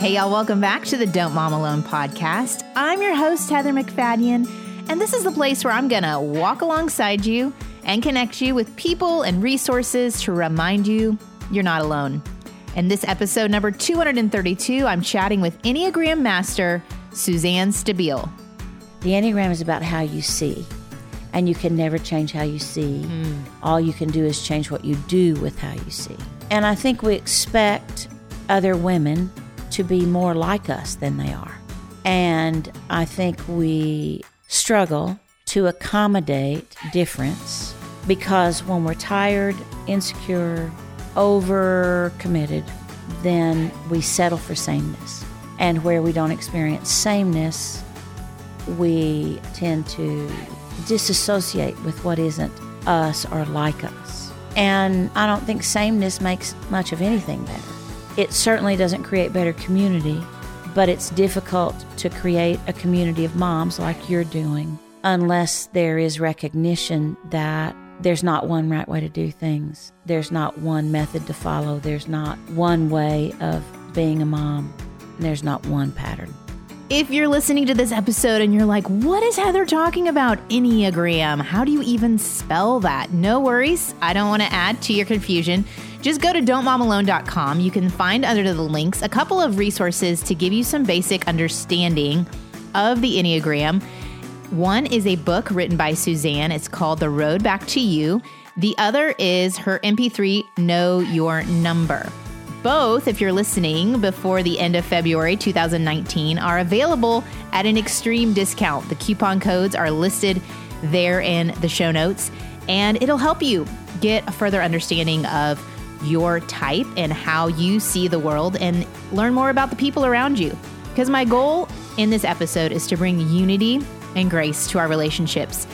Hey, y'all, welcome back to the Don't Mom Alone podcast. I'm your host, Heather MacFadyen, and this is the place where I'm going to walk alongside you and connect you with people and resources to remind you you're not alone. In this episode number 232, I'm chatting with Enneagram Master Suzanne Stabile. The Enneagram is about how you see, and you can never change how you see. Mm. All you can do is change what you do with how you see. And I think we expect other women to be more like us than they are. And I think we struggle to accommodate difference because when we're tired, insecure, over committed, then we settle for sameness. And where we don't experience sameness, we tend to disassociate with what isn't us or like us. And I don't think sameness makes much of anything better. It certainly doesn't create better community, but it's difficult to create a community of moms like you're doing unless there is recognition that there's not one right way to do things. There's not one method to follow. There's not one way of being a mom. There's not one pattern. If you're listening to this episode and you're like, what is Heather talking about? Enneagram. How do you even spell that? No worries. I don't want to add to your confusion. Just go to don'tmomalone.com. You can find under the links a couple of resources to give you some basic understanding of the Enneagram. One is a book written by Suzanne. It's called The Road Back to You. The other is her MP3 Know Your Number. Both, if you're listening before the end of February 2019, are available at an extreme discount. The coupon codes are listed there in the show notes, and it'll help you get a further understanding of your type and how you see the world and learn more about the people around you. Because my goal in this episode is to bring unity and grace to our relationships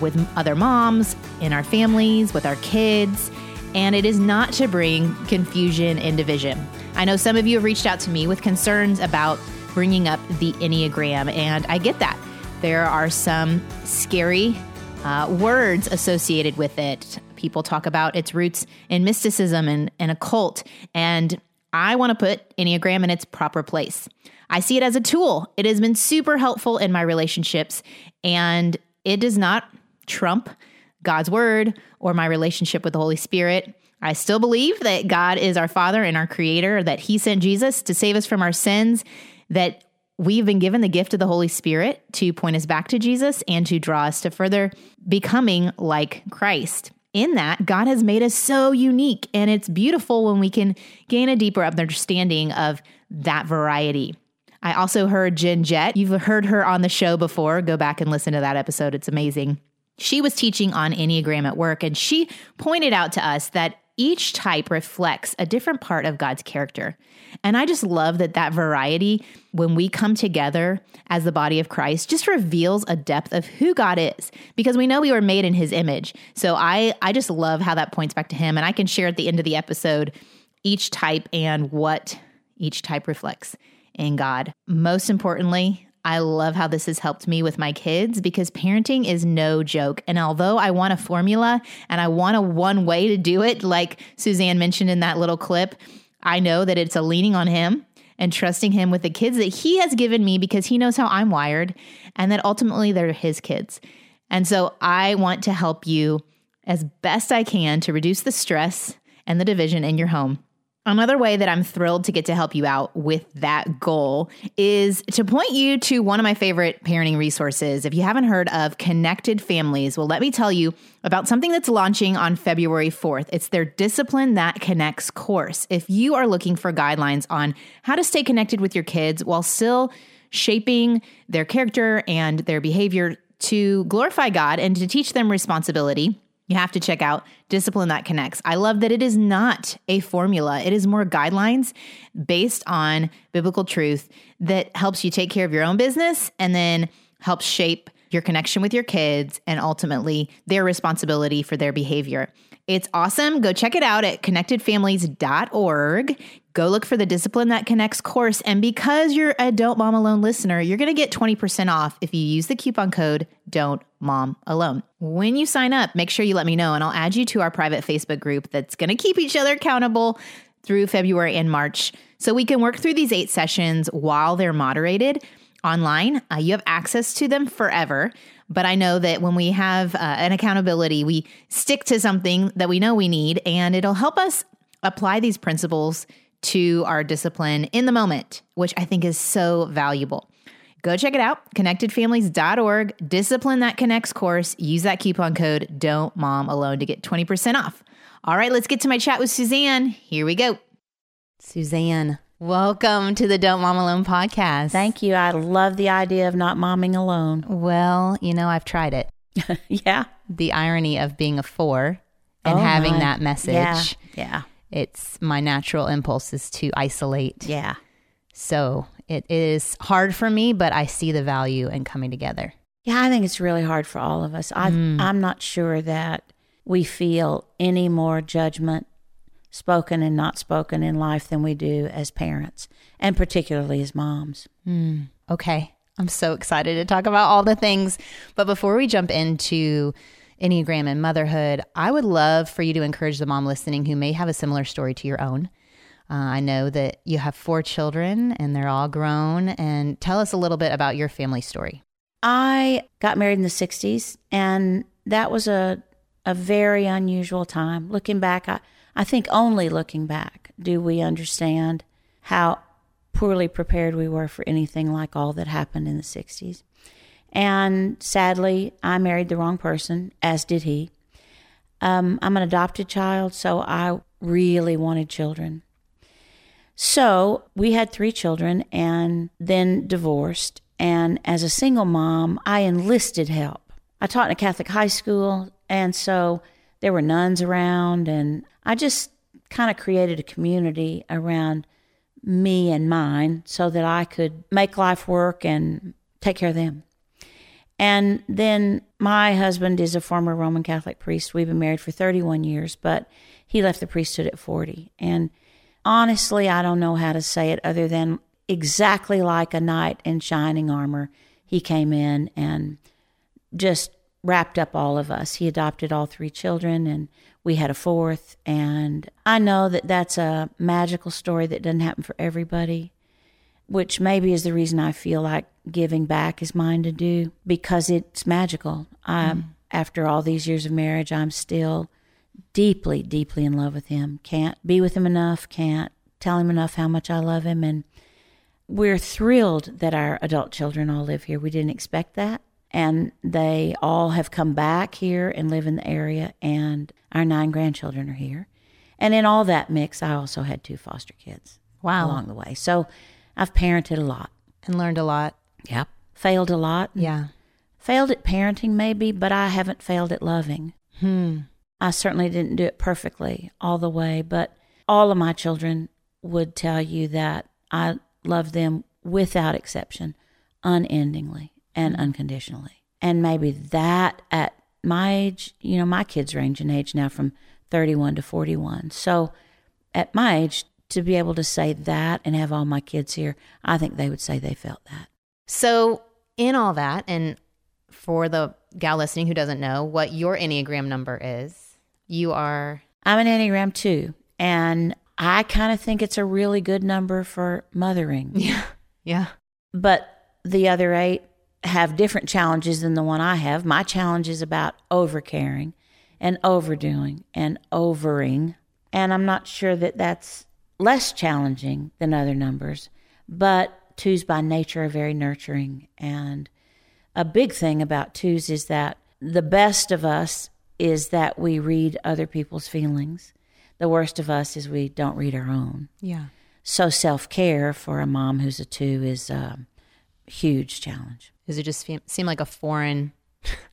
with other moms, in our families, with our kids. And it is not to bring confusion and division. I know some of you have reached out to me with concerns about bringing up the Enneagram, and I get that. There are some scary uh, words associated with it people talk about its roots in mysticism and, and occult. And I want to put Enneagram in its proper place. I see it as a tool. It has been super helpful in my relationships, and it does not trump God's word or my relationship with the Holy Spirit. I still believe that God is our Father and our Creator, that He sent Jesus to save us from our sins, that we've been given the gift of the Holy Spirit to point us back to Jesus and to draw us to further becoming like Christ in that, God has made us so unique. And it's beautiful when we can gain a deeper understanding of that variety. I also heard Jen Jett. You've heard her on the show before. Go back and listen to that episode. It's amazing. She was teaching on Enneagram at work, and she pointed out to us that each type reflects a different part of God's character. And I just love that that variety, when we come together as the body of Christ, just reveals a depth of who God is because we know we were made in his image. So I, I just love how that points back to him. And I can share at the end of the episode each type and what each type reflects in God. Most importantly, I love how this has helped me with my kids because parenting is no joke. And although I want a formula and I want a one way to do it, like Suzanne mentioned in that little clip, I know that it's a leaning on Him and trusting Him with the kids that He has given me because He knows how I'm wired and that ultimately they're His kids. And so I want to help you as best I can to reduce the stress and the division in your home. Another way that I'm thrilled to get to help you out with that goal is to point you to one of my favorite parenting resources. If you haven't heard of Connected Families, well, let me tell you about something that's launching on February 4th. It's their Discipline That Connects course. If you are looking for guidelines on how to stay connected with your kids while still shaping their character and their behavior to glorify God and to teach them responsibility, you have to check out Discipline That Connects. I love that it is not a formula, it is more guidelines based on biblical truth that helps you take care of your own business and then helps shape your connection with your kids and ultimately their responsibility for their behavior. It's awesome. Go check it out at connectedfamilies.org. Go look for the Discipline That Connects course. And because you're a Don't Mom Alone listener, you're going to get 20% off if you use the coupon code Don't Mom Alone. When you sign up, make sure you let me know and I'll add you to our private Facebook group that's going to keep each other accountable through February and March. So we can work through these eight sessions while they're moderated online. Uh, you have access to them forever. But I know that when we have uh, an accountability, we stick to something that we know we need, and it'll help us apply these principles to our discipline in the moment, which I think is so valuable. Go check it out, connectedfamilies.org, discipline that connects course. Use that coupon code Don't Mom Alone to get 20% off. All right, let's get to my chat with Suzanne. Here we go. Suzanne, welcome to the Don't Mom Alone podcast. Thank you. I love the idea of not momming alone. Well, you know, I've tried it. yeah. The irony of being a four and Oh, having my. that message. Yeah. Yeah. It's my natural impulse is to isolate. Yeah. So it is hard for me, but I see the value in coming together. Yeah, I think it's really hard for all of us. I, Mm. I'm not sure that we feel any more judgment, spoken and not spoken, in life than we do as parents, and particularly as moms. Okay. I'm so excited to talk about all the things. But before we jump into Enneagram and motherhood, I would love for you to encourage the mom listening who may have a similar story to your own. Uh, I know that you have four children and they're all grown. And tell us a little bit about your family story. I got married in the 60s, and that was a, a very unusual time. Looking back, I, I think only looking back do we understand how poorly prepared we were for anything like all that happened in the 60s. And sadly, I married the wrong person, as did he. Um, I'm an adopted child, so I really wanted children. So we had three children and then divorced. And as a single mom, I enlisted help. I taught in a Catholic high school, and so there were nuns around, and I just kind of created a community around me and mine so that I could make life work and take care of them. And then my husband is a former Roman Catholic priest. We've been married for 31 years, but he left the priesthood at 40. And honestly, I don't know how to say it other than exactly like a knight in shining armor. He came in and just wrapped up all of us. He adopted all three children, and we had a fourth. And I know that that's a magical story that doesn't happen for everybody, which maybe is the reason I feel like giving back is mine to do because it's magical. I, mm. After all these years of marriage, I'm still deeply, deeply in love with him. Can't be with him enough, can't tell him enough how much I love him. And we're thrilled that our adult children all live here. We didn't expect that. And they all have come back here and live in the area, and our nine grandchildren are here. And in all that mix, I also had two foster kids Wow. along the way. So I've parented a lot. And learned a lot. Yep. Failed a lot. Yeah. Failed at parenting, maybe, but I haven't failed at loving. Hmm. I certainly didn't do it perfectly all the way, but all of my children would tell you that I love them without exception, unendingly and unconditionally. And maybe that at my age, you know, my kids range in age now from 31 to 41. So at my age, to be able to say that and have all my kids here, I think they would say they felt that. So, in all that, and for the gal listening who doesn't know what your Enneagram number is, you are, I'm an Enneagram 2, and I kind of think it's a really good number for mothering. yeah, yeah, But the other eight have different challenges than the one I have. My challenge is about overcaring and overdoing and overing. And I'm not sure that that's less challenging than other numbers, but twos by nature are very nurturing. And a big thing about twos is that the best of us is that we read other people's feelings. The worst of us is we don't read our own. yeah. So self care for a mom who's a two is a huge challenge. Does it just seem like a foreign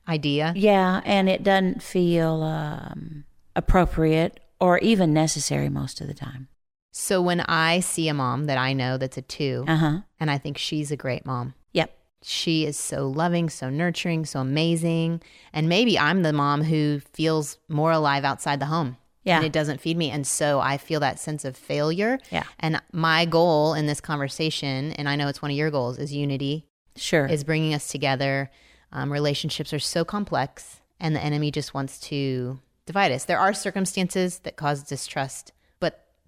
idea? Yeah, and it doesn't feel um, appropriate or even necessary most of the time. So, when I see a mom that I know that's a two, Uh huh. and I think she's a great mom, Yep. she is so loving, so nurturing, so amazing. And maybe I'm the mom who feels more alive outside the home. Yeah. And it doesn't feed me. And so I feel that sense of failure. Yeah. And my goal in this conversation, and I know it's one of your goals, is unity, Sure. is bringing us together. Um, relationships are so complex, and the enemy just wants to divide us. There are circumstances that cause distrust,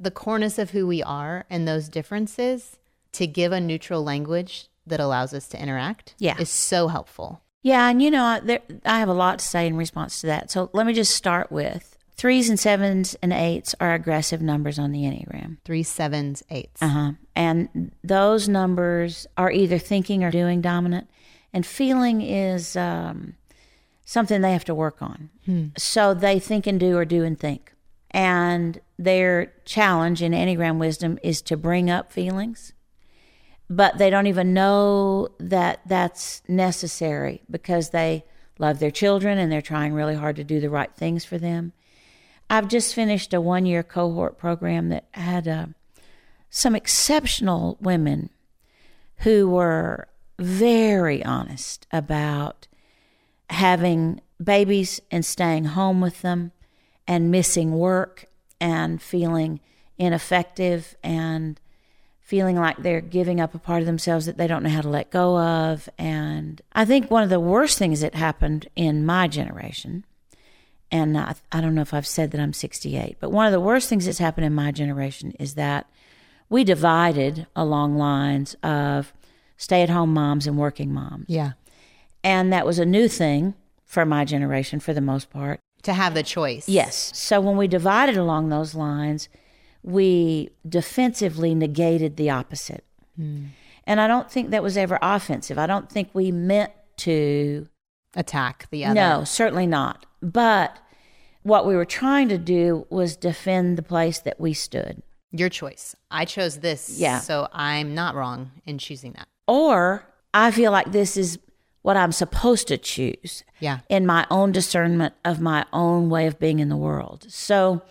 the coreness of who we are and those differences to give a neutral language that allows us to interact Yeah. is so helpful. Yeah, and you know, I, there, I have a lot to say in response to that. So let me just start with threes and sevens and eights are aggressive numbers on the Enneagram. Three sevens, eights. Uh huh. And those numbers are either thinking or doing dominant, and feeling is um, something they have to work on. So they think and do or do and think. And their challenge in Enneagram wisdom is to bring up feelings, but they don't even know that that's necessary because they love their children and they're trying really hard to do the right things for them. I've just finished a one year cohort program that had uh, some exceptional women who were very honest about having babies and staying home with them and missing work and feeling ineffective and feeling like they're giving up a part of themselves that they don't know how to let go of. And I think one of the worst things that happened in my generation, and I, I don't know if I've said that I'm 68, but one of the worst things that's happened in my generation is that we divided along lines of stay at home moms and working moms. Yeah. And that was a new thing for my generation for the most part. To have the choice. Yes. So when we divided along those lines, we defensively negated the opposite. Hmm. And I don't think that was ever offensive. I don't think we meant to. Attack the other. No, certainly not. But what we were trying to do was defend the place that we stood. Your choice. I chose this. Yeah. So I'm not wrong in choosing that. Or I feel like this is what I'm supposed to choose. Yeah. in my own discernment of my own way of being in the world. So,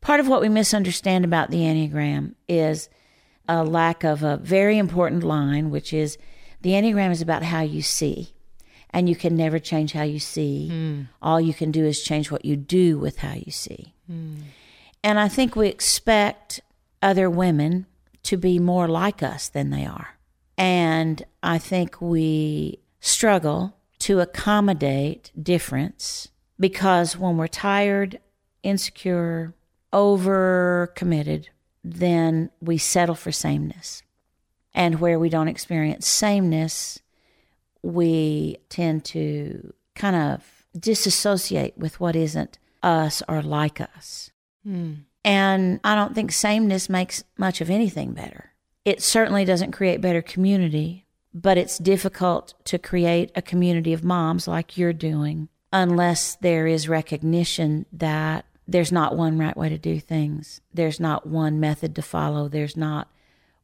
part of what we misunderstand about the Enneagram is a lack of a very important line, which is the Enneagram is about how you see, and you can never change how you see. Hmm. All you can do is change what you do with how you see. Hmm. And I think we expect other women to be more like us than they are. And I think we struggle to accommodate difference because when we're tired, insecure, over committed, then we settle for sameness. And where we don't experience sameness, we tend to kind of disassociate with what isn't us or like us. Hmm. And I don't think sameness makes much of anything better. It certainly doesn't create better community, but it's difficult to create a community of moms like you're doing unless there is recognition that there's not one right way to do things. There's not one method to follow. There's not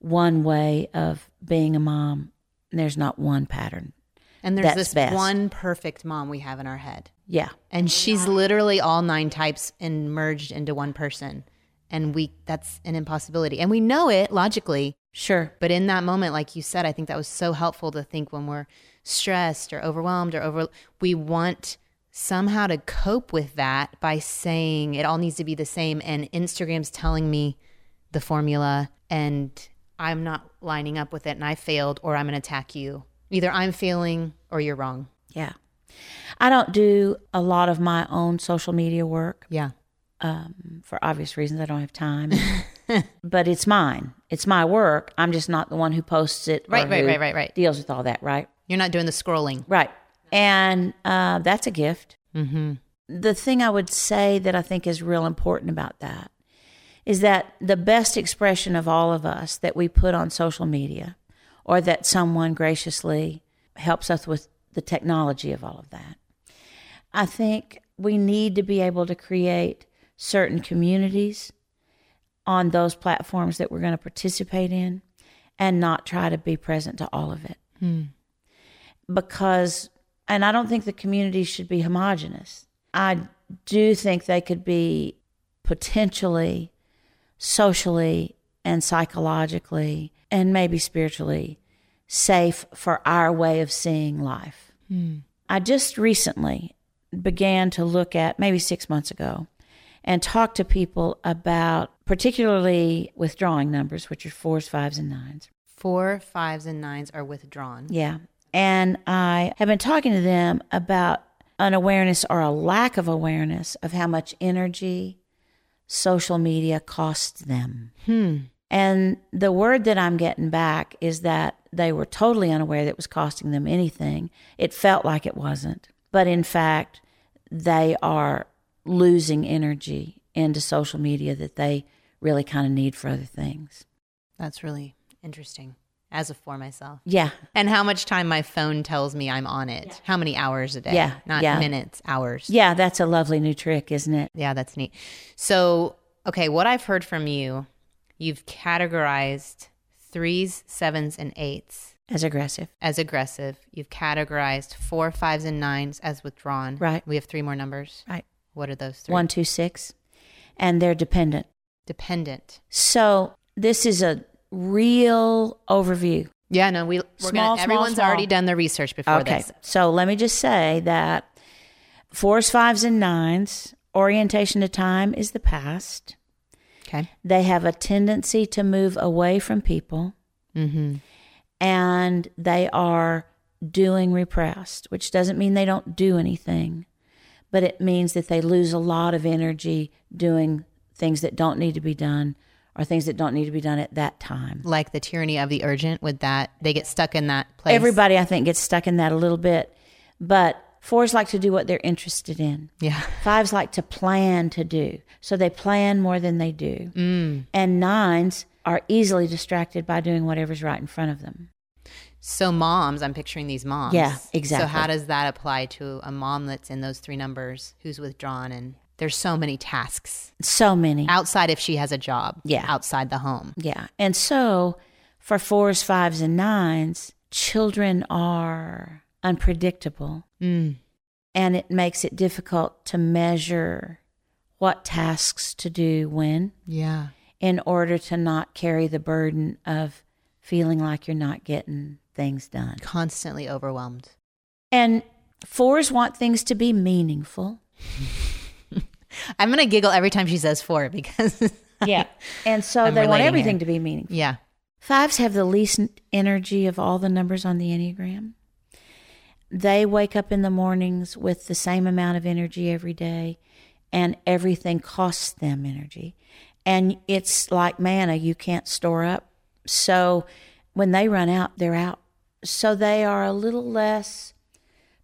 one way of being a mom. There's not one pattern. And there's That's this best. one perfect mom we have in our head. Yeah. And she's literally all nine types and merged into one person. And we that's an impossibility. And we know it logically. Sure. But in that moment, like you said, I think that was so helpful to think when we're stressed or overwhelmed or over we want somehow to cope with that by saying it all needs to be the same and Instagram's telling me the formula and I'm not lining up with it and I failed or I'm going to attack you. Either I'm failing or you're wrong. Yeah. I don't do a lot of my own social media work Yeah. um, for obvious reasons. I don't have time. but it's mine. It's my work. I'm just not the one who posts it. or Right, right, right, right, right. Deals with all that, right? You're not doing the scrolling. Right. And uh, that's a gift. Mm-hmm. The thing I would say that I think is real important about that is that the best expression of all of us that we put on social media or that someone graciously helps us with the technology of all of that. I think we need to be able to create certain communities on those platforms that we're going to participate in and not try to be present to all of it. Hmm. Because, and I don't think the communities should be homogenous. I do think they could be potentially socially and psychologically and maybe spiritually safe for our way of seeing life. Hmm. I just recently began to look at, maybe six months ago, and talk to people about, particularly withdrawing numbers, which are fours, fives, and nines. Four, fives, and nines are withdrawn. Yeah. And I have been talking to them about an awareness or a lack of awareness of how much energy, social media costs them. Hmm. And the word that I'm getting back is that they were totally unaware that it was costing them anything. It felt like it wasn't. But in fact, they are losing energy into social media that they really kind of need for other things. That's really interesting as a for myself. Yeah. And how much time my phone tells me I'm on it. How many hours a day? Yeah, Not yeah. minutes, hours. Yeah, that's a lovely new trick, isn't it? Yeah, that's neat. So, okay, what I've heard from you, you've categorized threes, sevens, and eights As aggressive. as aggressive. You've categorized four, fives, and nines as withdrawn. Right. We have three more numbers. Right. What are those three? One, two, six. And they're dependent. Dependent. So this is a real overview. Yeah, no, we, we're Small, gonna, everyone's small. already done their research before Okay. this. So let me just say that fours, fives, and nines, orientation to time is the past. Okay. They have a tendency to move away from people Mm-hmm. and they are doing repressed, which doesn't mean they don't do anything, but it means that they lose a lot of energy doing things that don't need to be done or things that don't need to be done at that time. Like the tyranny of the urgent, with that, they get stuck in that place. Everybody, I think, gets stuck in that a little bit, but fours like to do what they're interested in. Yeah. Fives like to plan to do. So they plan more than they do. Mm. And nines are easily distracted by doing whatever's right in front of them. So moms, I'm picturing these moms. Yeah, exactly. So how does that apply to a mom that's in those three numbers who's withdrawn and there's so many tasks So many. outside if she has a job. Yeah. Outside the home. Yeah. And so for fours, fives, and nines, children are unpredictable. Mm. And it makes it difficult to measure what tasks to do when Yeah. in order to not carry the burden of feeling like you're not getting things done. Constantly overwhelmed. And fours want things to be meaningful. I'm gonna giggle every time she says four because Yeah. And so I'm they want everything to be meaningful. Yeah. Fives have the least energy of all the numbers on the Enneagram. They wake up in the mornings with the same amount of energy every day, and everything costs them energy. And it's like manna, you can't store up. So when they run out, they're out. So they are a little less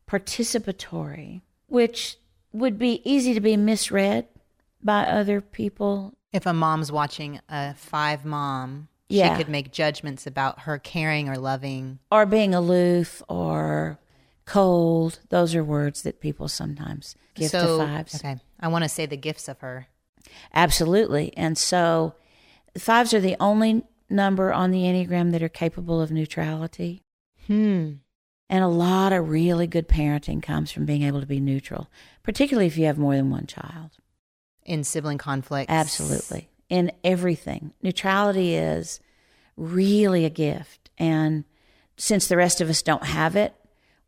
participatory, which would be easy to be misread by other people If a mom's watching a five mom, Yeah. she could make judgments about her caring or loving. or being aloof or cold. Those are words that people sometimes give so, to fives. Okay. I want to say the gifts of her. Absolutely. And so fives are the only number on the Enneagram that are capable of neutrality. Hmm. And a lot of really good parenting comes from being able to be neutral, particularly if you have more than one child. In sibling conflicts. Absolutely. In everything. Neutrality is really a gift. And since the rest of us don't have it,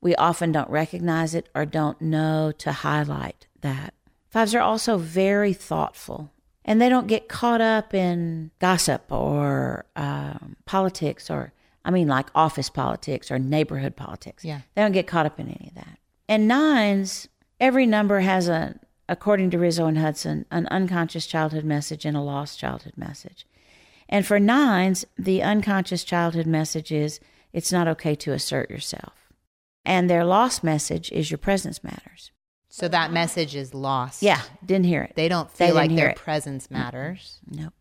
we often don't recognize it or don't know to highlight that. Fives are also very thoughtful and they don't get caught up in gossip or um, politics or, I mean, like office politics or neighborhood politics. Yeah. They don't get caught up in any of that. And nines, every number has a, according to Riso and Hudson, an unconscious childhood message and a lost childhood message. And for nines, the unconscious childhood message is it's not okay to assert yourself. And their lost message is your presence matters. So that message is lost. Yeah, didn't hear it. They don't feel didn't like their it. presence matters. Nope.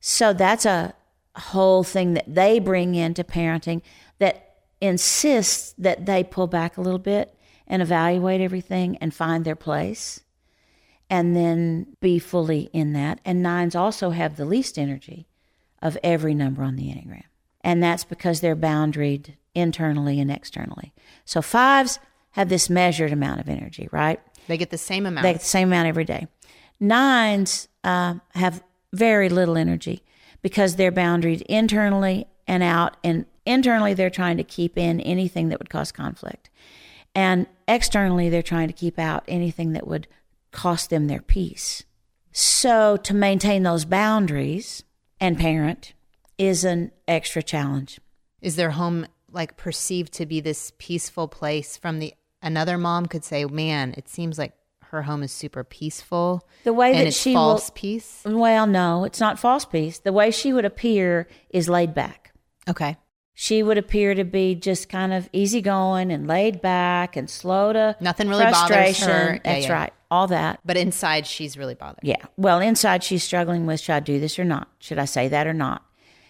So that's a whole thing that they bring into parenting that insists that they pull back a little bit and evaluate everything and find their place and then be fully in that. And nines also have the least energy of every number on the Enneagram. And that's because they're boundaried internally and externally. So fives have this measured amount of energy, right? They get the same amount. They get the same amount every day. Nines uh, have very little energy because they're boundaried internally and out. And internally, they're trying to keep in anything that would cause conflict. And externally, they're trying to keep out anything that would cost them their peace. So, to maintain those boundaries and parent is an extra challenge. is their home like perceived to be this peaceful place from the another mom could say, "Man, it seems like her home is super peaceful. The way and that it's she false will, peace. Well, no, it's not false peace. The way she would appear is laid back. Okay. She would appear to be just kind of easygoing and laid back and slow to Nothing really bothers her. Yeah, That's yeah. right. All that. But inside, she's really bothered. Yeah. Well, inside she's struggling with should I do this or not? Should I say that or not?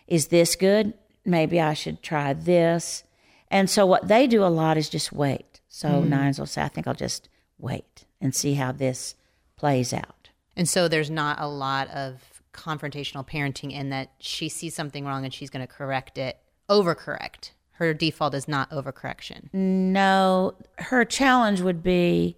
Is this good? Maybe I should try this. And so what they do a lot is just wait. So mm-hmm. nines will say, I think I'll just wait and see how this plays out. And so there's not a lot of confrontational parenting in that she sees something wrong and she's going to correct it, overcorrect. Her default is not overcorrection. No, her challenge would be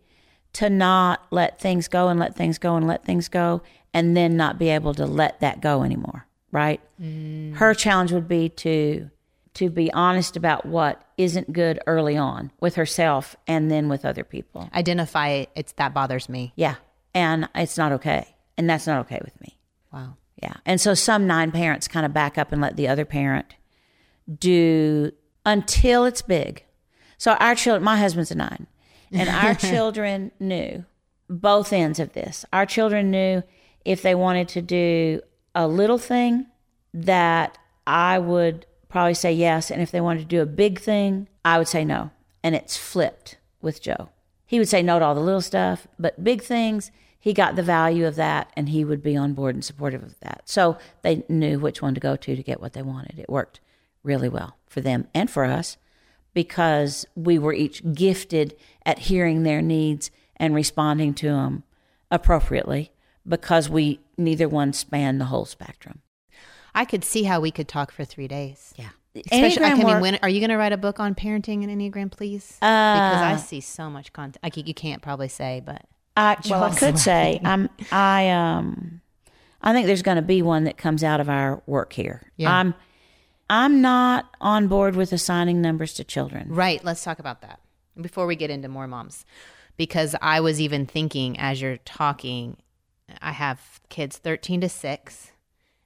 to not let things go and let things go and let things go and then not be able to let that go anymore, right? Mm. Her challenge would be to to be honest about what isn't good early on with herself and then with other people. Identify it's that bothers me. Yeah. And it's not okay. And that's not okay with me. Wow. Yeah. And so some nine parents kind of back up and let the other parent do until it's big. So our children, my husband's a nine, and our children knew both ends of this. Our children knew if they wanted to do a little thing that I would probably say yes. And if they wanted to do a big thing, I would say no. And it's flipped with Joe. He would say no to all the little stuff, but big things, he got the value of that and he would be on board and supportive of that. So they knew which one to go to to get what they wanted. It worked really well for them and for us because we were each gifted at hearing their needs and responding to them appropriately because we neither one spanned the whole spectrum. I could see how we could talk for three days. Yeah. Especially, I Enneagram mean, work- when are you going to write a book on parenting and Enneagram, please? because I Uh, see so much content. I, you, you can't probably say, but I well, I could say I'm I um I think there's going to be one that comes out of our work here. Yeah. I'm I'm not on board with assigning numbers to children. right. Let's talk about that before we get into more moms, because I was even thinking as you're talking, I have kids 13 to six,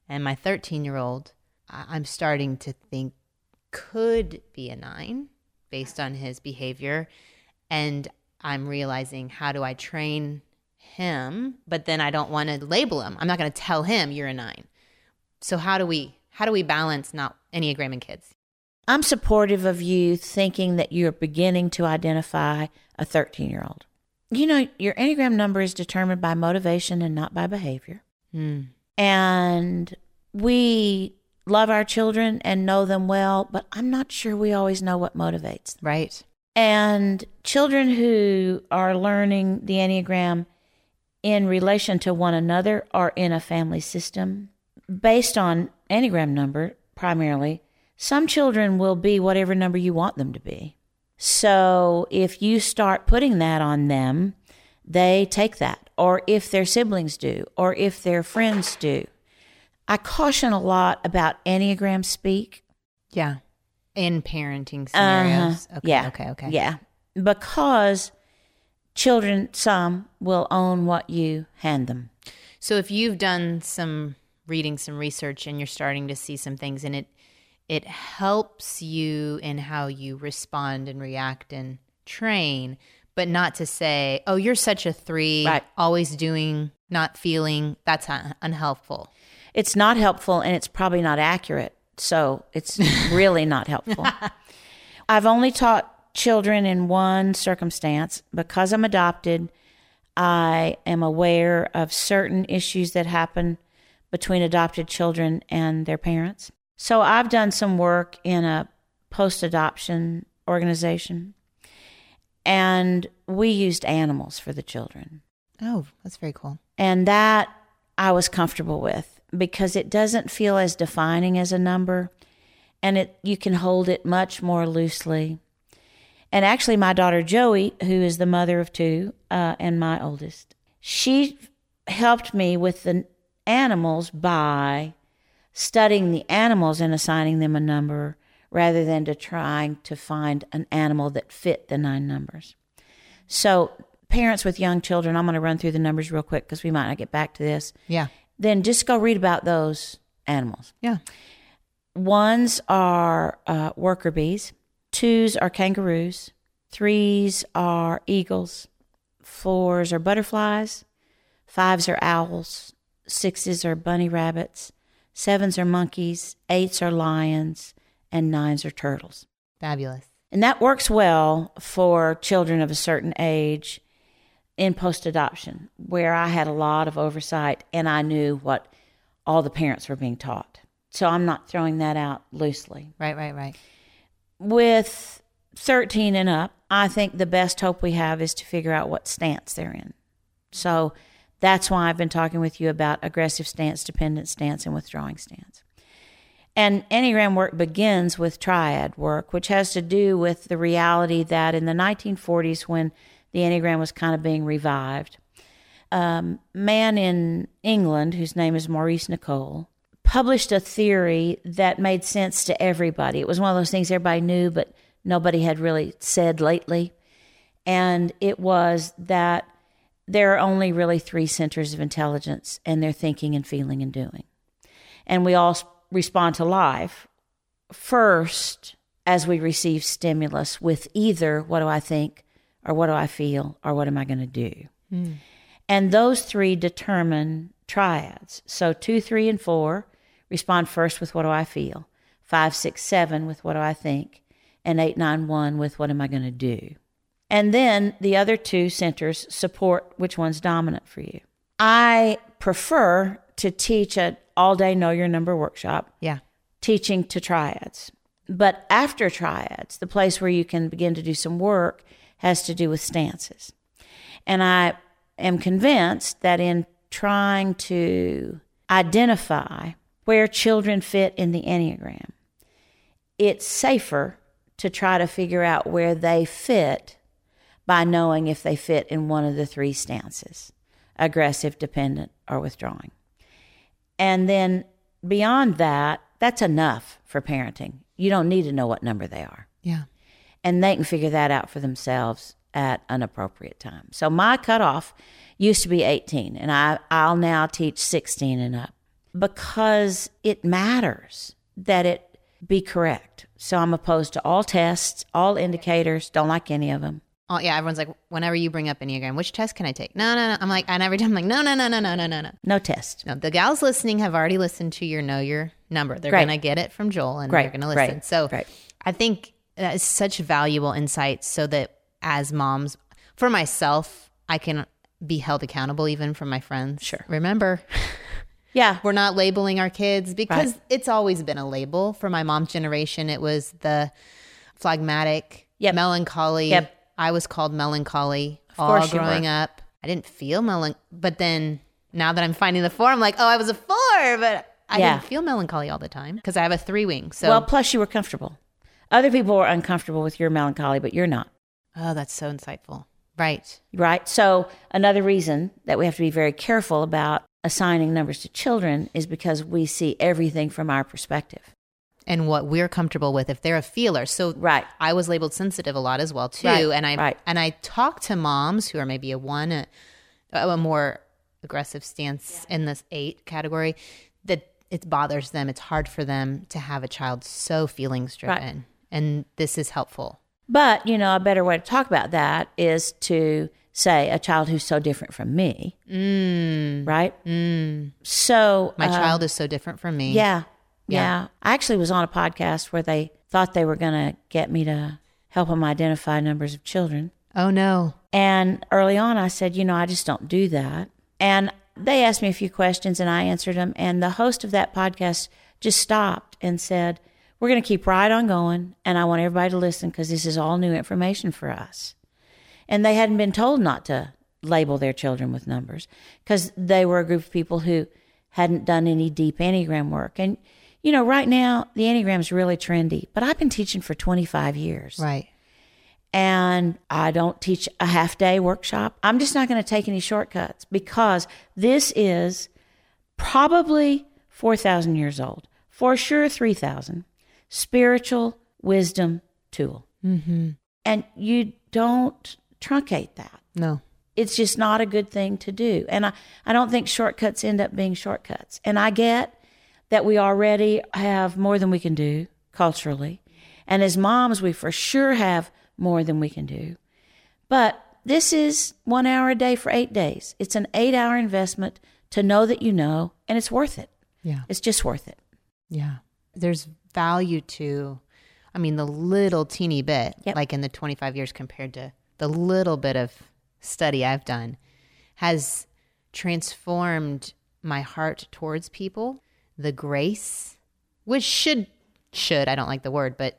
and my 13 year old, I'm starting to think could be a nine based on his behavior, and I'm realizing how do I train him, but then I don't want to label him. I'm not going to tell him you're a nine. So how do we how do we balance not Enneagram and kids? I'm supportive of you thinking that you're beginning to identify a 13 year old. You know, your Enneagram number is determined by motivation and not by behavior. Hmm. And we love our children and know them well, but I'm not sure we always know what motivates them. Right. And children who are learning the Enneagram in relation to one another or in a family system, based on Enneagram number primarily, some children will be whatever number you want them to be. So if you start putting that on them, they take that. Or if their siblings do, or if their friends do. I caution a lot about Enneagram speak Yeah. In parenting scenarios. uh-huh. Okay. Yeah. Okay. Okay. Yeah. Because children, some will own what you hand them. So if you've done some reading, some research, and you're starting to see some things, and it it helps you in how you respond and react and train, but not to say, "Oh, you're such a three, Right. always doing, not feeling." That's un- unhelpful. It's not helpful and it's probably not accurate. So it's really not helpful. I've only taught children in one circumstance. Because I'm adopted, I am aware of certain issues that happen between adopted children and their parents. So I've done some work in a post adoption organization, and we used animals for the children. Oh, that's very cool. And that I was comfortable with because it doesn't feel as defining as a number and it you can hold it much more loosely. And actually my daughter Joey, who is the mother of two uh, and my oldest, she helped me with the animals by studying the animals and assigning them a number rather than to trying to find an animal that fit the nine numbers. So, parents with young children, I'm going to run through the numbers real quick because we might not get back to this. Yeah. Then just go read about those animals. Yeah. Ones are uh, worker bees, twos are kangaroos, threes are eagles, fours are butterflies, fives are owls, sixes are bunny rabbits, sevens are monkeys, eights are lions, and nines are turtles. Fabulous. And that works well for children of a certain age in post adoption, where I had a lot of oversight and I knew what all the parents were being taught. So I'm not throwing that out loosely. Right, right, right. With 13 and up, I think the best hope we have is to figure out what stance they're in. So that's why I've been talking with you about aggressive stance, dependent stance, and withdrawing stance. And Enneagram work begins with triad work, which has to do with the reality that in the 1940s, when the Enneagram was kind of being revived, a um, man in England whose name is Maurice Nicoll published a theory that made sense to everybody. It was one of those things everybody knew, but nobody had really said lately. And it was that there are only really three centers of intelligence, and they're thinking and feeling and doing. And we all respond to life first as we receive stimulus with either what do I think, or what do I feel, or what am I going to do. Mm. And those three determine triads. So two, three, and four respond first with what do I feel, five, six, seven with what do I think, and eight, nine, one with what am I going to do. And then the other two centers support which one's dominant for you. I prefer to teach an all day know your number workshop. Yeah. Teaching to triads. But after triads, the place where you can begin to do some work has to do with stances. And I am convinced that in trying to identify where children fit in the Enneagram, it's safer to try to figure out where they fit by knowing if they fit in one of the three stances aggressive, dependent, or withdrawing. And then beyond that, that's enough for parenting. You don't need to know what number they are. Yeah. And they can figure that out for themselves at an appropriate time. So my cutoff used to be 18, and I, I'll now teach 16 and up because it matters that it be correct. So I'm opposed to all tests, all indicators, don't like any of them. Oh yeah, everyone's like, whenever you bring up Enneagram, which test can I take? No, no, no. I'm like, and every time I'm like, no, no, no, no, no, no, no, no. No test. No, the gals listening have already listened to your know your number. They're gonna get it from Joel and they're gonna listen. Right. So right. I think that is such valuable insight so that as moms, for myself, I can be held accountable even from my friends. Sure. Remember, yeah, we're not labeling our kids because right. it's always been a label. For my mom's generation, it was the phlegmatic, yep. melancholy. Yep I was called melancholy of all growing up. I didn't feel melancholy, but then now that I'm finding the four, I'm like, oh, I was a four, but I yeah. didn't feel melancholy all the time because I have a three wing. So well, plus you were comfortable. Other people were uncomfortable with your melancholy, but you're not. Oh, that's so insightful. Right. Right. So another reason that we have to be very careful about assigning numbers to children is because we see everything from our perspective and what we're comfortable with if they're a feeler. So right. I was labeled sensitive a lot as well too, right. and I right. and I talk to moms who are maybe a one, a, a more aggressive stance yeah. in this eight category that it bothers them. It's hard for them to have a child so feelings driven, and this is helpful. But you know, a better way to talk about that is to say a child who's so different from me, mm. right? Mm. So my um, child is so different from me. Yeah, yeah. yeah. I actually was on a podcast where they thought they were going to get me to help them identify numbers of children. Oh, no. And early on, I said, you know, I just don't do that. And they asked me a few questions and I answered them. And the host of that podcast just stopped and said, We're going to keep right on going. And I want everybody to listen because this is all new information for us. And they hadn't been told not to label their children with numbers because they were a group of people who hadn't done any deep Enneagram work. And you know, right now the Enneagram's really trendy, but I've been teaching for 25 years. Right. And I don't teach a half day workshop. I'm just not going to take any shortcuts because this is probably 4,000 years old, for sure 3,000, spiritual wisdom tool. Mm-hmm. And you don't truncate that. No. It's just not a good thing to do. And I, I don't think shortcuts end up being shortcuts. And I get that we already have more than we can do culturally. And as moms, we for sure have more than we can do. But this is one hour a day for eight days. It's an eight hour investment to know that you know, and it's worth it. Yeah. It's just worth it. Yeah. There's value to, I mean, the little teeny bit, Yep. like in the 25 years compared to the little bit of study I've done, has transformed my heart towards people. The grace, which should, should, I don't like the word, but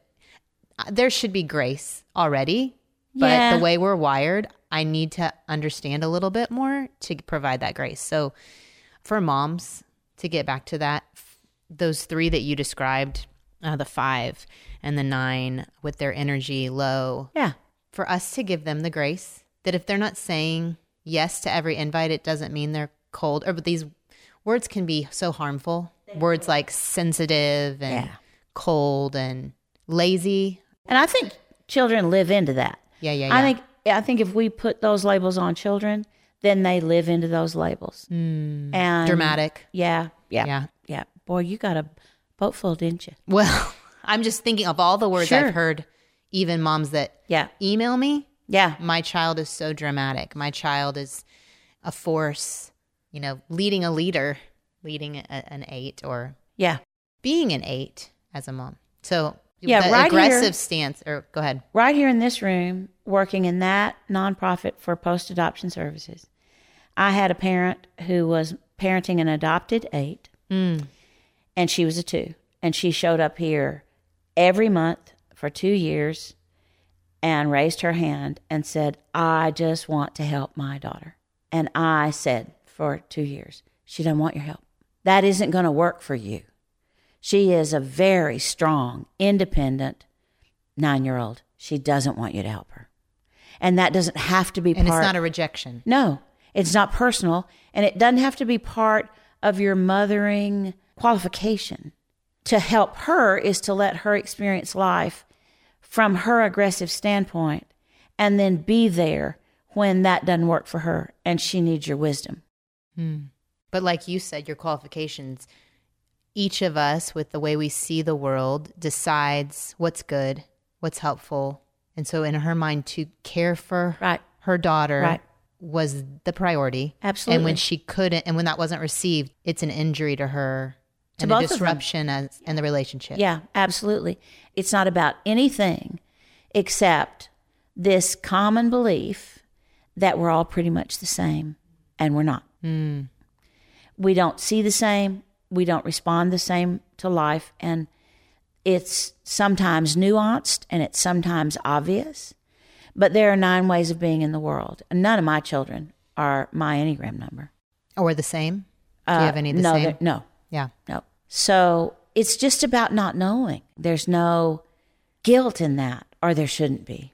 uh, there should be grace already. But Yeah. the way we're wired, I need to understand a little bit more to provide that grace. So, for moms to get back to that those three that you described uh, the five and the nine with their energy low Yeah. for us to give them the grace that if they're not saying yes to every invite it doesn't mean they're cold or but these words can be so harmful words like sensitive and Yeah. cold and lazy And I think children live into that. yeah yeah I yeah think I think if we put those labels on children, then they live into those labels. Hmm. And dramatic Yeah, yeah, Yeah. yeah. Boy, you got a boat full, didn't you? well i'm just thinking of all the words Sure. i've heard even moms that Yeah, email me yeah, my child is so dramatic. My child is a force, you know, leading a leader, leading a, an eight or yeah. being an eight as a mom. So, Yeah, right aggressive here- stance, or go ahead. Right here in this room, working in that nonprofit for post adoption services, I had a parent who was parenting an adopted eight, mm. and she was a two, and she showed up here every month for two years and raised her hand and said, I just want to help my daughter. And I said for two years, She doesn't want your help. That isn't going to work for you. She is a very strong, independent nine year old. She doesn't want you to help her. And that doesn't have to be part And part it's not a rejection. no, it's not personal, and it doesn't have to be part of your mothering qualification. To help her is to let her experience life from her aggressive standpoint and then be there when that doesn't work for her and she needs your wisdom. Hmm. But like you said, your qualifications, each of us, with the way we see the world, decides what's good, what's helpful. And so, in her mind, to care for Right. her daughter Right. was the priority. Absolutely. And when she couldn't, and when that wasn't received, it's an injury to her To and both a of them. disruption as in the relationship. Yeah, absolutely. It's not about anything except this common belief that we're all pretty much the same, and we're not. Hmm. We don't see the same, we don't respond the same to life, and it's sometimes nuanced and it's sometimes obvious. But there are nine ways of being in the world, and none of my children are my Enneagram number. Or the same. Do you Uh, have any of the no, same? No, Yeah. no. So it's just about not knowing. There's no guilt in that, or there shouldn't be.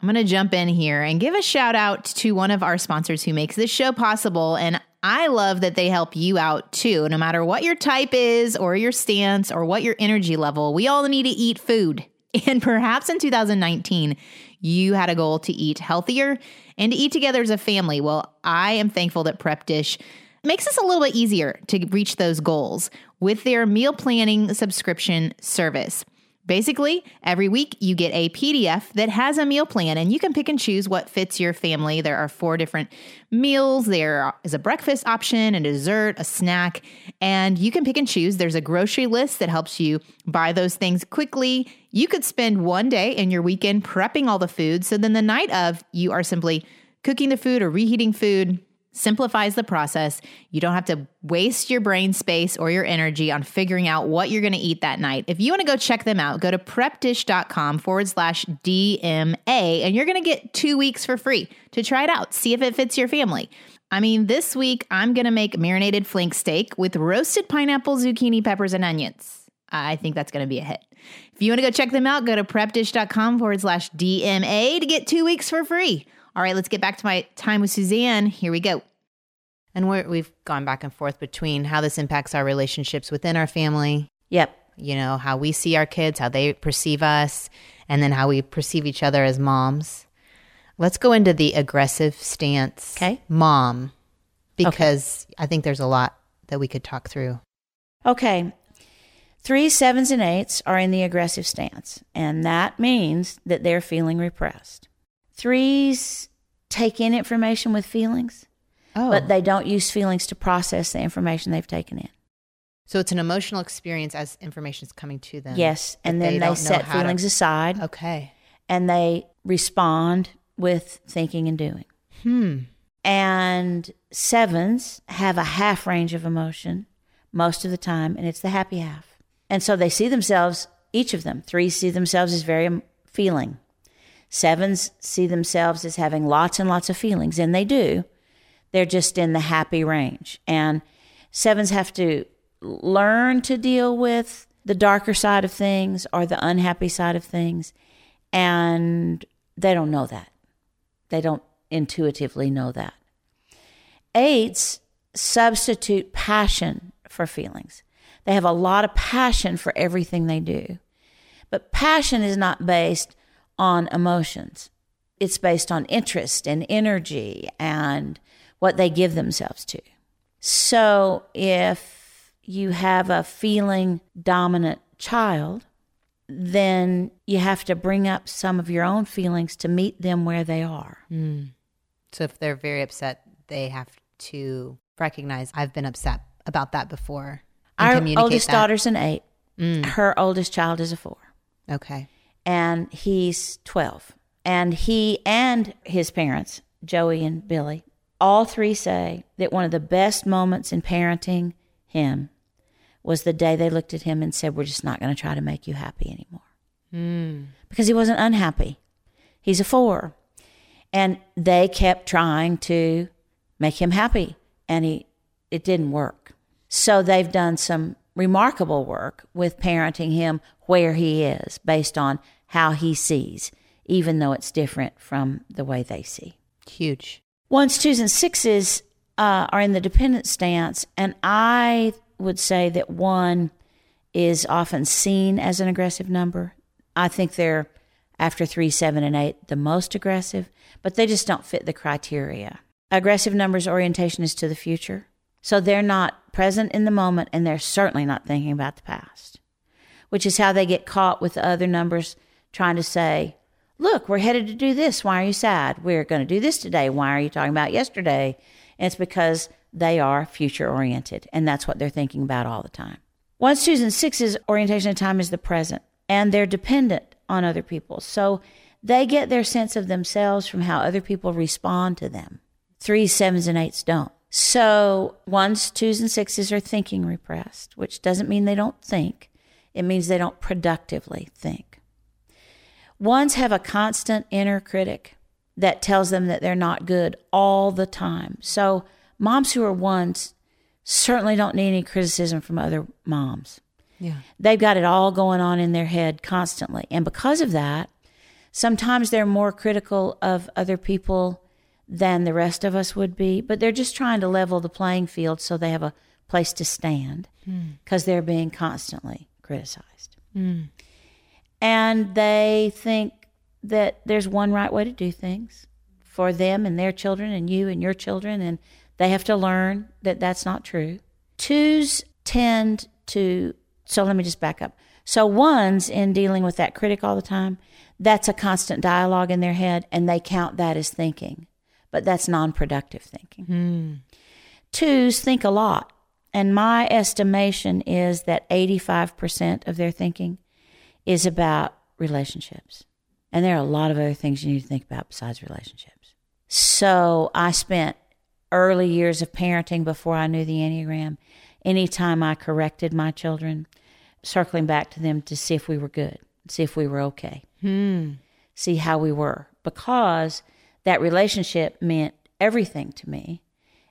I'm going to jump in here and give a shout out to one of our sponsors who makes this show possible. And I love that they help you out too. No matter what your type is, or your stance, or what your energy level, we all need to eat food. And perhaps in 2019, you had a goal to eat healthier and to eat together as a family. Well, I am thankful that Prep Dish makes this a little bit easier to reach those goals with their meal planning subscription service. Basically, every week you get a PDF that has a meal plan and you can pick and choose what fits your family. There are four different meals. There is a breakfast option, a dessert, a snack, and you can pick and choose. There's a grocery list that helps you buy those things quickly. You could spend one day in your weekend prepping all the food. So then the night of, you are simply cooking the food or reheating food simplifies the process. You don't have to waste your brain space or your energy on figuring out what you're going to eat that night. If you want to go check them out, go to prepdish.com forward slash DMA and you're going to get two weeks for free to try it out. See if it fits your family. I mean, this week I'm going to make marinated flank steak with roasted pineapple, zucchini, peppers, and onions. I think that's going to be a hit. If you want to go check them out, go to prepdish.com forward slash DMA to get two weeks for free. All right, let's get back to my time with Suzanne. Here we go. And we're, we've gone back and forth between how this impacts our relationships within our family, Yep. you know, how we see our kids, how they perceive us, and then how we perceive each other as moms. Let's go into the aggressive stance Okay. mom, because I think there's a lot that we could talk through. Okay. Three sevens and eights are in the aggressive stance, and that means that they're feeling repressed. Threes take in information with feelings, Oh, but they don't use feelings to process the information they've taken in. so it's an emotional experience as information is coming to them. Yes, and then they, don't set how to- feelings aside Okay. and they respond with thinking and doing. Hmm. And sevens have a half range of emotion most of the time, and it's the happy half. And so they see themselves, each of them, threes see themselves as very feeling. Sevens see themselves as having lots and lots of feelings, and they do. They're just in the happy range. And sevens have to learn to deal with the darker side of things or the unhappy side of things. And they don't know that. They don't intuitively know that. Eights substitute passion for feelings. They have a lot of passion for everything they do. But passion is not based on emotions, it's based on interest and energy and what they give themselves to. So if you have a feeling dominant child, then you have to bring up some of your own feelings to meet them where they are. So if they're very upset, they have to recognize I've been upset about that before. and Our oldest that. Mm. daughter's an eight. Her oldest child is a four. Okay. And he's 12. And he and his parents, Joey and Billy, all three say that one of the best moments in parenting him was the day they looked at him and said, We're just not going to try to make you happy anymore. Hmm. Because he wasn't unhappy. He's a four. And they kept trying to make him happy, and he, it didn't work. So they've done some remarkable work with parenting him where he is based on how he sees, even though it's different from the way they see. Huge. Ones, twos, and sixes uh, are in the dependent stance, and I would say that one is often seen as an aggressive number. I think they're, after three, seven, and eight, the most aggressive, but they just don't fit the criteria. Aggressive numbers' orientation is to the future, so they're not present in the moment, and they're certainly not thinking about the past, which is how they get caught with the other numbers trying to say, Look, we're headed to do this. Why are you sad? We're going to do this today. Why are you talking about yesterday? And it's because they are future oriented, and that's what they're thinking about all the time. Ones, twos, and sixes orientation of time is the present, and they're dependent on other people. So they get their sense of themselves from how other people respond to them. Threes, sevens, and eights don't. So ones, twos, and sixes are thinking repressed, which doesn't mean they don't think. It means they don't productively think. Ones have a constant inner critic that tells them that they're not good all the time. So moms who are ones certainly don't need any criticism from other moms. Yeah. They've got it all going on in their head constantly. And because of that, sometimes they're more critical of other people than the rest of us would be, but they're just trying to level the playing field so they have a place to stand hmm. because they're being constantly criticized. Hmm. And they think that there's one right way to do things for them and their children and you and your children, and they have to learn that that's not true. Twos tend to, so let me just back up. So, ones in dealing with that critic all the time, that's a constant dialogue in their head, and they count that as thinking, but that's non productive thinking. Hmm. Twos think a lot, and my estimation is that 85% of their thinking is about relationships. And there are a lot of other things you need to think about besides relationships. So I spent early years of parenting before I knew the Enneagram. Anytime I corrected my children, circling back to them to see if we were good, see if we were okay, hmm. see how we were, because that relationship meant everything to me.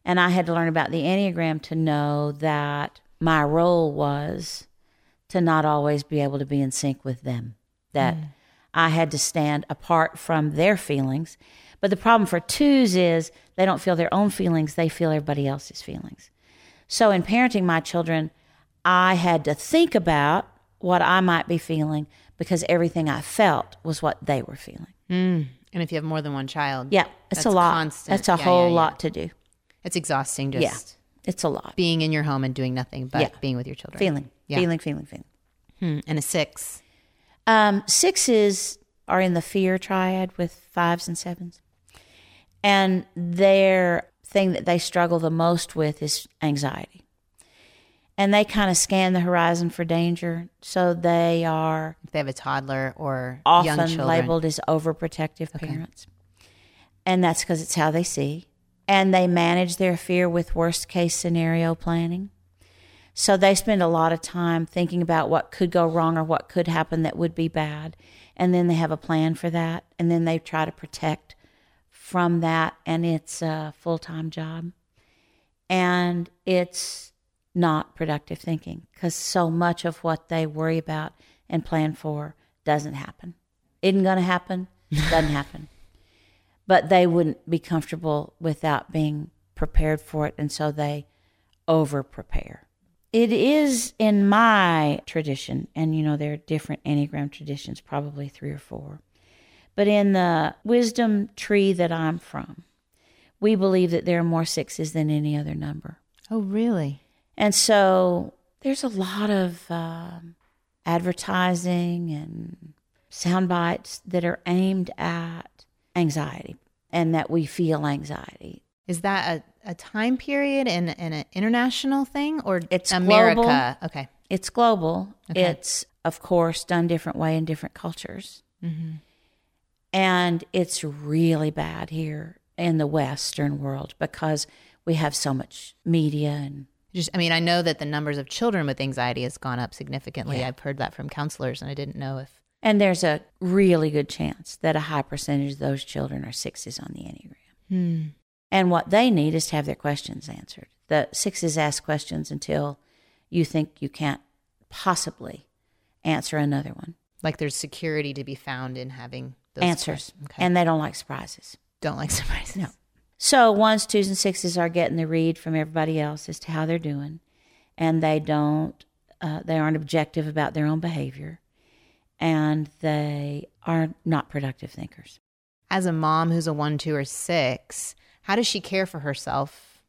And I had to learn about the Enneagram to know that my role was to not always be able to be in sync with them, that mm. I had to stand apart from their feelings. But the problem for twos is they don't feel their own feelings, they feel everybody else's feelings. So in parenting my children, I had to think about what I might be feeling because everything I felt was what they were feeling. Mm. And if you have more than one child, Yeah, it's That's a lot. constant. That's a Yeah, whole yeah, yeah. lot to do. it's exhausting just Yeah, it's a lot. being in your home and doing nothing but being with your children. Feeling, Yeah. feeling, feeling, feeling. Hmm. And a six. Um, sixes are in the fear triad with fives and sevens. And their thing that they struggle the most with is anxiety. And they kind of scan the horizon for danger. So they are If they have a toddler or young often children. labeled as overprotective parents. And that's because it's how they see. And they manage their fear with worst case scenario planning. So they spend a lot of time thinking about what could go wrong or what could happen that would be bad. And then they have a plan for that. And then they try to protect from that. And it's a full time job. And it's not productive thinking because so much of what they worry about and plan for doesn't happen. Isn't going to happen, doesn't happen. But they wouldn't be comfortable without being prepared for it. And so they over prepare. It is in my tradition, and you know, there are different Enneagram traditions, probably three or four. But in the wisdom tree that I'm from, we believe that there are more sixes than any other number. Oh, really? And so there's a lot of um, advertising and sound bites that are aimed at anxiety and that we feel anxiety. Is that a, a time period and, and an international thing or It's America? global. Okay. It's global. Okay. It's, of course, done different way in different cultures. And it's really bad here in the Western world because we have so much media and Just, I mean, I know that the numbers of children with anxiety has gone up significantly. Yeah. I've heard that from counselors, and I didn't know if. And there's a really good chance that a high percentage of those children are sixes on the Enneagram. Hmm. And what they need is to have their questions answered. The sixes ask questions until you think you can't possibly answer another one. Like, there's security to be found in having those Answers. Okay. And they don't like surprises. don't like surprises. No. So ones, twos, and sixes are getting the read from everybody else as to how they're doing, and they don't, uh, they aren't objective about their own behavior, and they are not productive thinkers. As a mom who's a one, two, or six, how does she care for herself?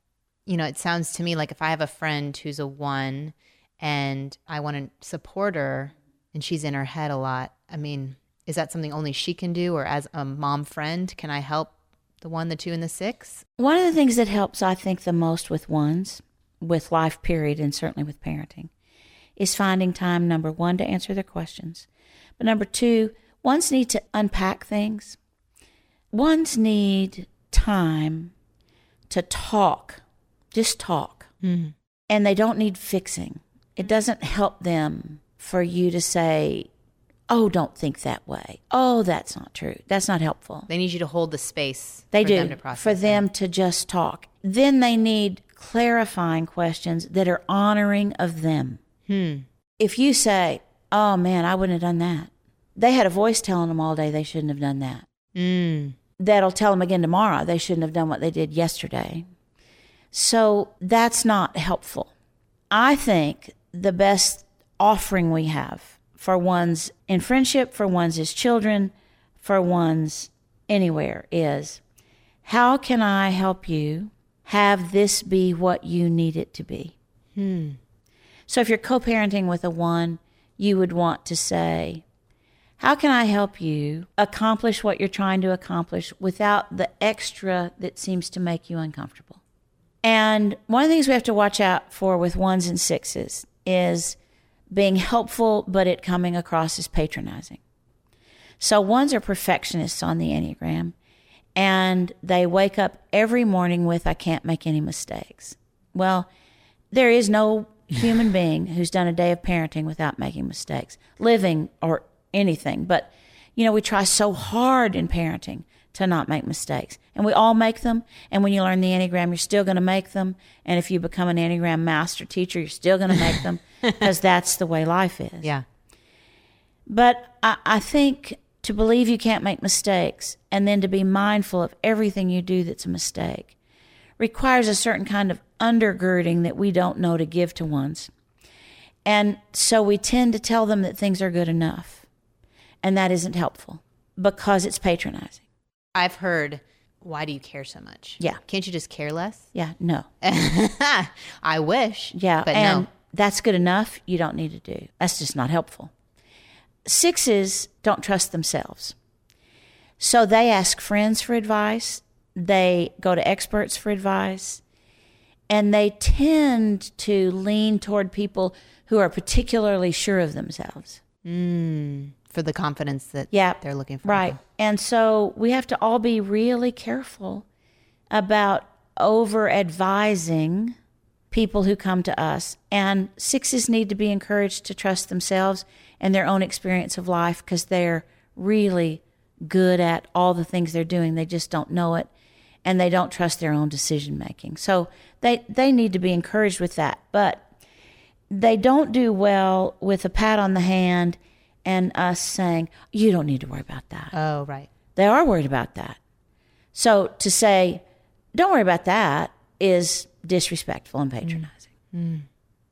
You know, it sounds to me like if I have a friend who's a one and I want to support her and she's in her head a lot, I mean, is that something only she can do? Or as a mom friend, can I help the one, the two, and the six? One of the things that helps, I think, the most with ones, with life period, and certainly with parenting, is finding time, number one, to answer their questions. But number two, ones need to unpack things. Ones need time to talk, just talk. Mm-hmm. And they don't need fixing. It doesn't help them for you to say, oh, don't think that way. Oh, that's not true. That's not helpful. They need you to hold the space They for do them to process. for them to just talk. Then they need clarifying questions that are honoring of them. Hmm. If you say, "Oh man, I wouldn't have done that," they had a voice telling them all day they shouldn't have done that. Mm. That'll tell them again tomorrow they shouldn't have done what they did yesterday. So that's not helpful. I think the best offering we have for one's in friendship, for one's as children, for one's anywhere is how can I help you have this be what you need it to be? Hmm. So if you're co parenting with a one, you would want to say, how can I help you accomplish what you're trying to accomplish without the extra that seems to make you uncomfortable? And one of the things we have to watch out for with ones and sixes is being helpful, but it coming across as patronizing. So ones are perfectionists on the Enneagram, and they wake up every morning with, I can't make any mistakes. Well, there is no human being who's done a day of parenting without making mistakes, living or anything. But, you know, we try so hard in parenting to not make mistakes. And we all make them. And when you learn the Enneagram, you're still going to make them. And if you become an Enneagram master teacher, you're still going to make them because that's the way life is. Yeah. But I, I think to believe you can't make mistakes and then to be mindful of everything you do that's a mistake requires a certain kind of undergirding that we don't know to give to ones. And so we tend to tell them that things are good enough. And that isn't helpful because it's patronizing. I've heard, why do you care so much? Yeah. Can't you just care less? Yeah, no. I wish. Yeah, But and no. that's good enough. You don't need to do. That's just not helpful. Sixes don't trust themselves. So they ask friends for advice. they go to experts for advice, and they tend to lean toward people who are particularly sure of themselves. Hmm. For the confidence that Yeah. they're looking for. Right. And so we have to all be really careful about over advising people who come to us. And sixes need to be encouraged to trust themselves and their own experience of life because they're really good at all the things they're doing. They just don't know it and they don't trust their own decision making. So they, they need to be encouraged with that. But they don't do well with a pat on the hand and us saying, you don't need to worry about that. Oh, right. They are worried about that. So to say, don't worry about that is disrespectful and patronizing.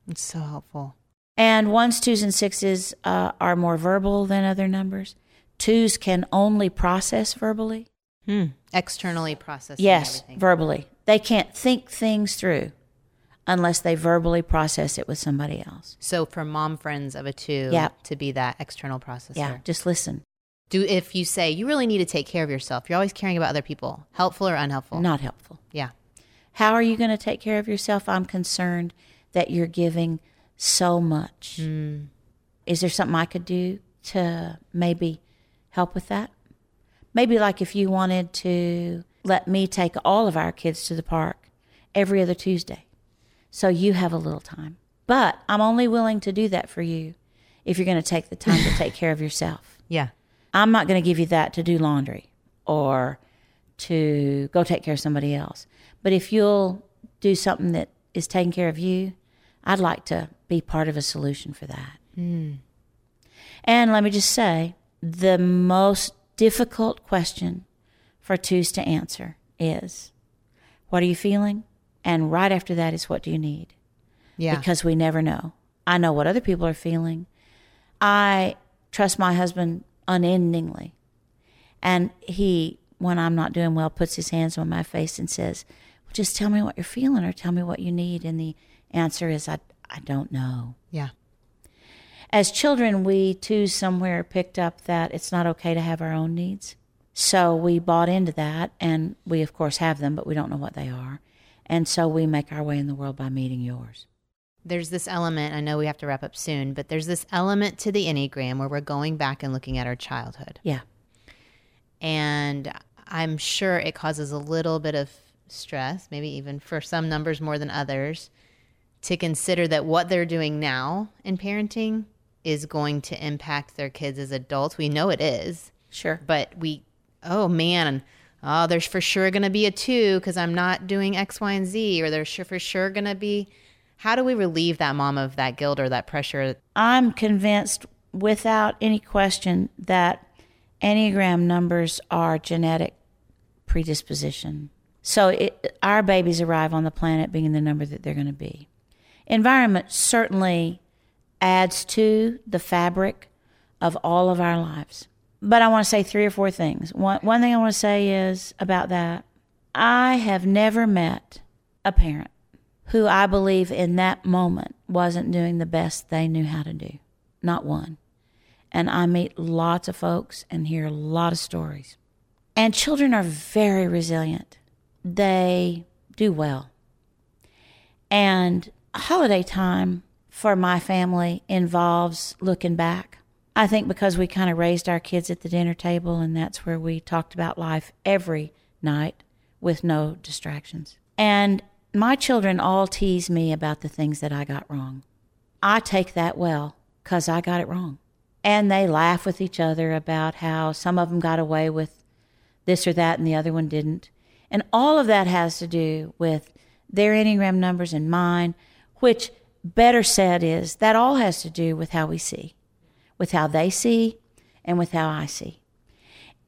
It's so helpful. And ones, twos, and sixes uh, are more verbal than other numbers. Twos can only process verbally. Hmm. Externally processing Yes, everything. verbally. They can't think things through unless they verbally process it with somebody else. so for mom friends of a two Yeah. to be that external processor. Yeah, just listen. Do if you say you really need to take care of yourself, you're always caring about other people, helpful or unhelpful? Not helpful. Yeah. How are you going to take care of yourself? I'm concerned that you're giving so much. Hmm. Is there something I could do to maybe help with that? Maybe like if you wanted to let me take all of our kids to the park every other Tuesday. So you have a little time. But I'm only willing to do that for you if you're going to take the time to take care of yourself. Yeah. I'm not going to give you that to do laundry or to go take care of somebody else. But if you'll do something that is taking care of you, I'd like to be part of a solution for that. Mm. And let me just say the most difficult question for twos to answer is what are you feeling? And right after that is what do you need? Yeah. because we never know. I know what other people are feeling. I trust my husband unendingly. And he, when I'm not doing well, puts his hands on my face and says, well, just tell me what you're feeling or tell me what you need. And the answer is, I, I don't know. yeah. As children, we too somewhere picked up that it's not okay to have our own needs. So we bought into that, and we, of course, have them, but we don't know what they are. And so we make our way in the world by meeting yours. There's this element, I know we have to wrap up soon, but there's this element to the Enneagram where we're going back and looking at our childhood. Yeah. And I'm sure it causes a little bit of stress, maybe even for some numbers more than others, to consider that what they're doing now in parenting is going to impact their kids as adults. We know it is, Sure. but we, oh man, oh, there's for sure going to be a two because I'm not doing X, Y, and Z, or there's for sure going to be. How do we relieve that mom of that guilt or that pressure? I'm convinced without any question that Enneagram numbers are genetic predisposition. So it, our babies arrive on the planet being the number that they're going to be. Environment certainly adds to the fabric of all of our lives. But I want to say three or four things. One, one thing I want to say is about that I have never met a parent who I believe in that moment wasn't doing the best they knew how to do. Not one. And I meet lots of folks and hear a lot of stories. And children are very resilient, they do well. And holiday time for my family involves looking back. I think because we kind of raised our kids at the dinner table, and that's where we talked about life every night with no distractions. And my children all tease me about the things that I got wrong. I take that well because I got it wrong. And they laugh with each other about how some of them got away with this or that and the other one didn't. And all of that has to do with their Enneagram numbers and mine, which, better said, is that all has to do with how we see, with how they see, and with how I see.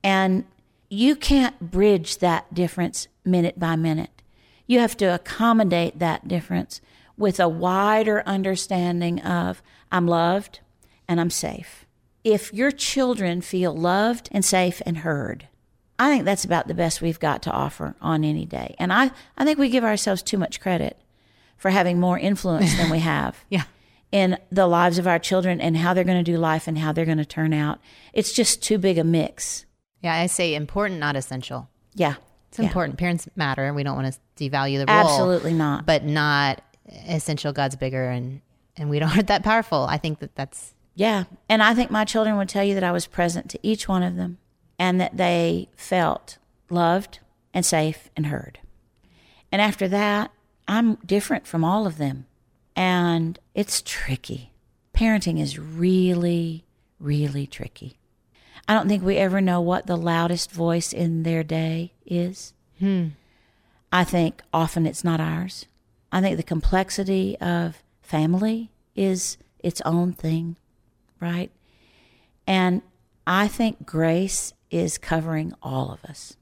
And you can't bridge that difference minute by minute. You have to accommodate that difference with a wider understanding of I'm loved and I'm safe. If your children feel loved and safe and heard, I think that's about the best we've got to offer on any day. And I, I think we give ourselves too much credit for having more influence than we have Yeah. In the lives of our children and how they're going to do life and how they're going to turn out. It's just too big a mix. Yeah, I say important, not essential. Yeah. It's important. Parents matter. And we don't want to devalue the role. Absolutely not. But not essential. God's bigger and, and we aren't that powerful. I think that that's, Yeah. And I think my children would tell you that I was present to each one of them and that they felt loved and safe and heard. And after that, I'm different from all of them. And it's tricky. Parenting is really, really tricky. I don't think we ever know what the loudest voice in their day is. Hmm. I think often it's not ours. I think the complexity of family is its own thing, right? And I think grace is covering all of us.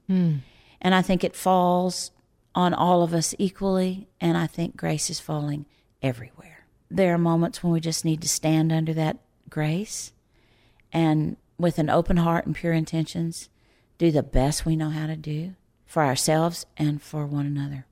And I think it falls on all of us equally. And I think grace is falling everywhere. There are moments when we just need to stand under that grace and with an open heart and pure intentions, do the best we know how to do for ourselves and for one another.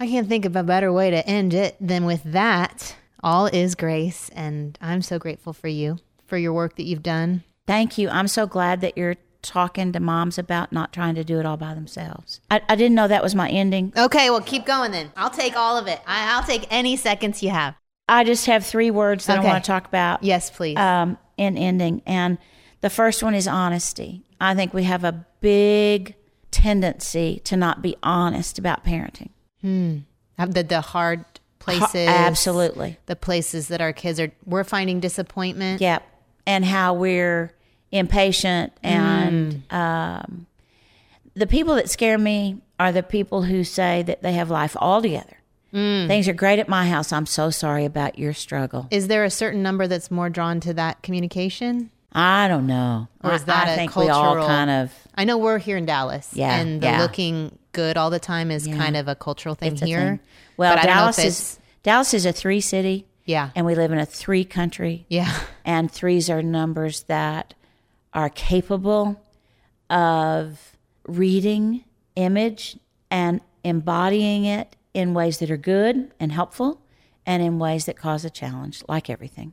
I can't think of a better way to end it than with that. All is grace. And I'm so grateful for you, for your work that you've done. Thank you. I'm so glad that you're talking to moms about not trying to do it all by themselves. I, I didn't know that was my ending. Okay, well, keep going then. I'll take all of it. I, I'll take any seconds you have. I just have three words that Okay. I want to talk about Yes, please. um, in ending. And the first one is honesty. I think we have a big tendency to not be honest about parenting. Hmm. the, the hard places. Absolutely. The places that our kids are, we're finding disappointment. Yep. And how we're impatient and um, the people that scare me are the people who say that they have life all together. Things are great at my house. I'm so sorry about your struggle. Is there a certain number that's more drawn to that communication? I don't know. Or is that I a think we all cultural- kind of I know we're here in Dallas. Yeah, And the yeah. looking good all the time is kind of a cultural thing it's here. thing. Well, But I don't know Dallas is Dallas is a three city. Yeah. and we live in a three country. Yeah. and threes are numbers that are capable of reading image and embodying it in ways that are good and helpful and in ways that cause a challenge like everything.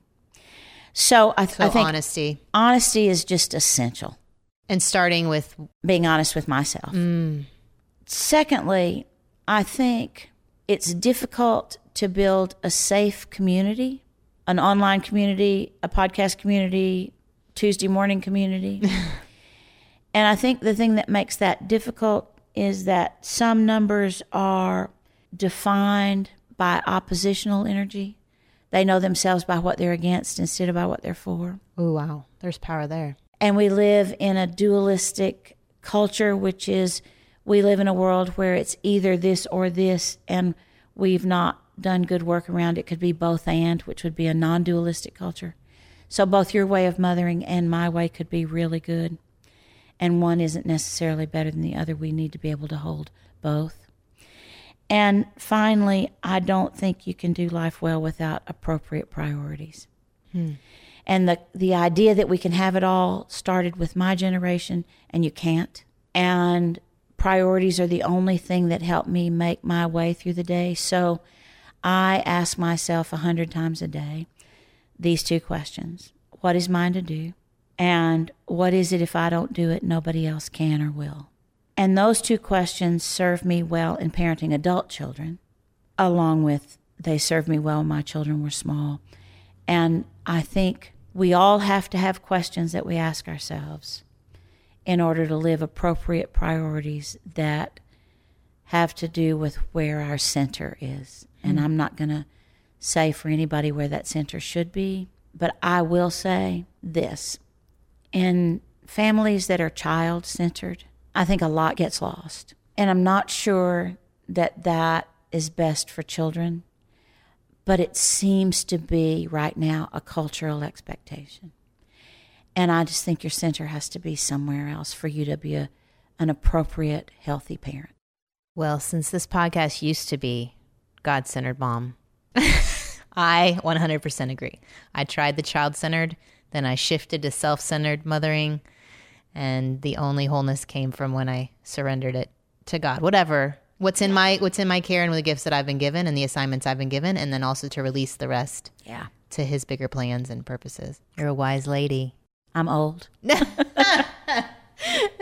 So i, So I think honesty. honesty is just essential. And starting with being honest with myself. Mm. Secondly i think it's difficult to build a safe community an online community a podcast community tuesday morning community and i think the thing that makes that difficult is that some numbers are defined by oppositional energy they know themselves by what they're against instead of by what they're for Oh wow. There's power there. and we live in a dualistic culture, which is we live in a world where it's either this or this, and we've not done good work around it. Could be both and, which would be a non dualistic culture. So both your way of mothering and my way could be really good. And one isn't necessarily better than the other. We need to be able to hold both. And finally, I don't think you can do life well without appropriate priorities. Hmm. And the the idea that we can have it all started with my generation and you can't. And priorities are the only thing that help me make my way through the day. So I ask myself a hundred times a day these two questions. What is mine to do? And what is it if I don't do it, nobody else can or will? And those two questions serve me well in parenting adult children, along with they served me well when my children were small. And I think we all have to have questions that we ask ourselves in order to live appropriate priorities that have to do with where our center is. And hmm. I'm not going to say for anybody where that center should be, but I will say this. In families that are child centered, I think a lot gets lost. And I'm not sure that that is best for children but it seems to be right now a cultural expectation. And I just think your center has to be somewhere else for you to be a, an appropriate, healthy parent. Well, since this podcast used to be God centered mom, I 100% agree. I tried the child centered, then I shifted to self centered mothering, and the only wholeness came from when I surrendered it to God. Whatever. What's in my what's in my care and the gifts that I've been given and the assignments I've been given, and then also to release the rest Yeah. to his bigger plans and purposes. You're a wise lady. I'm old. they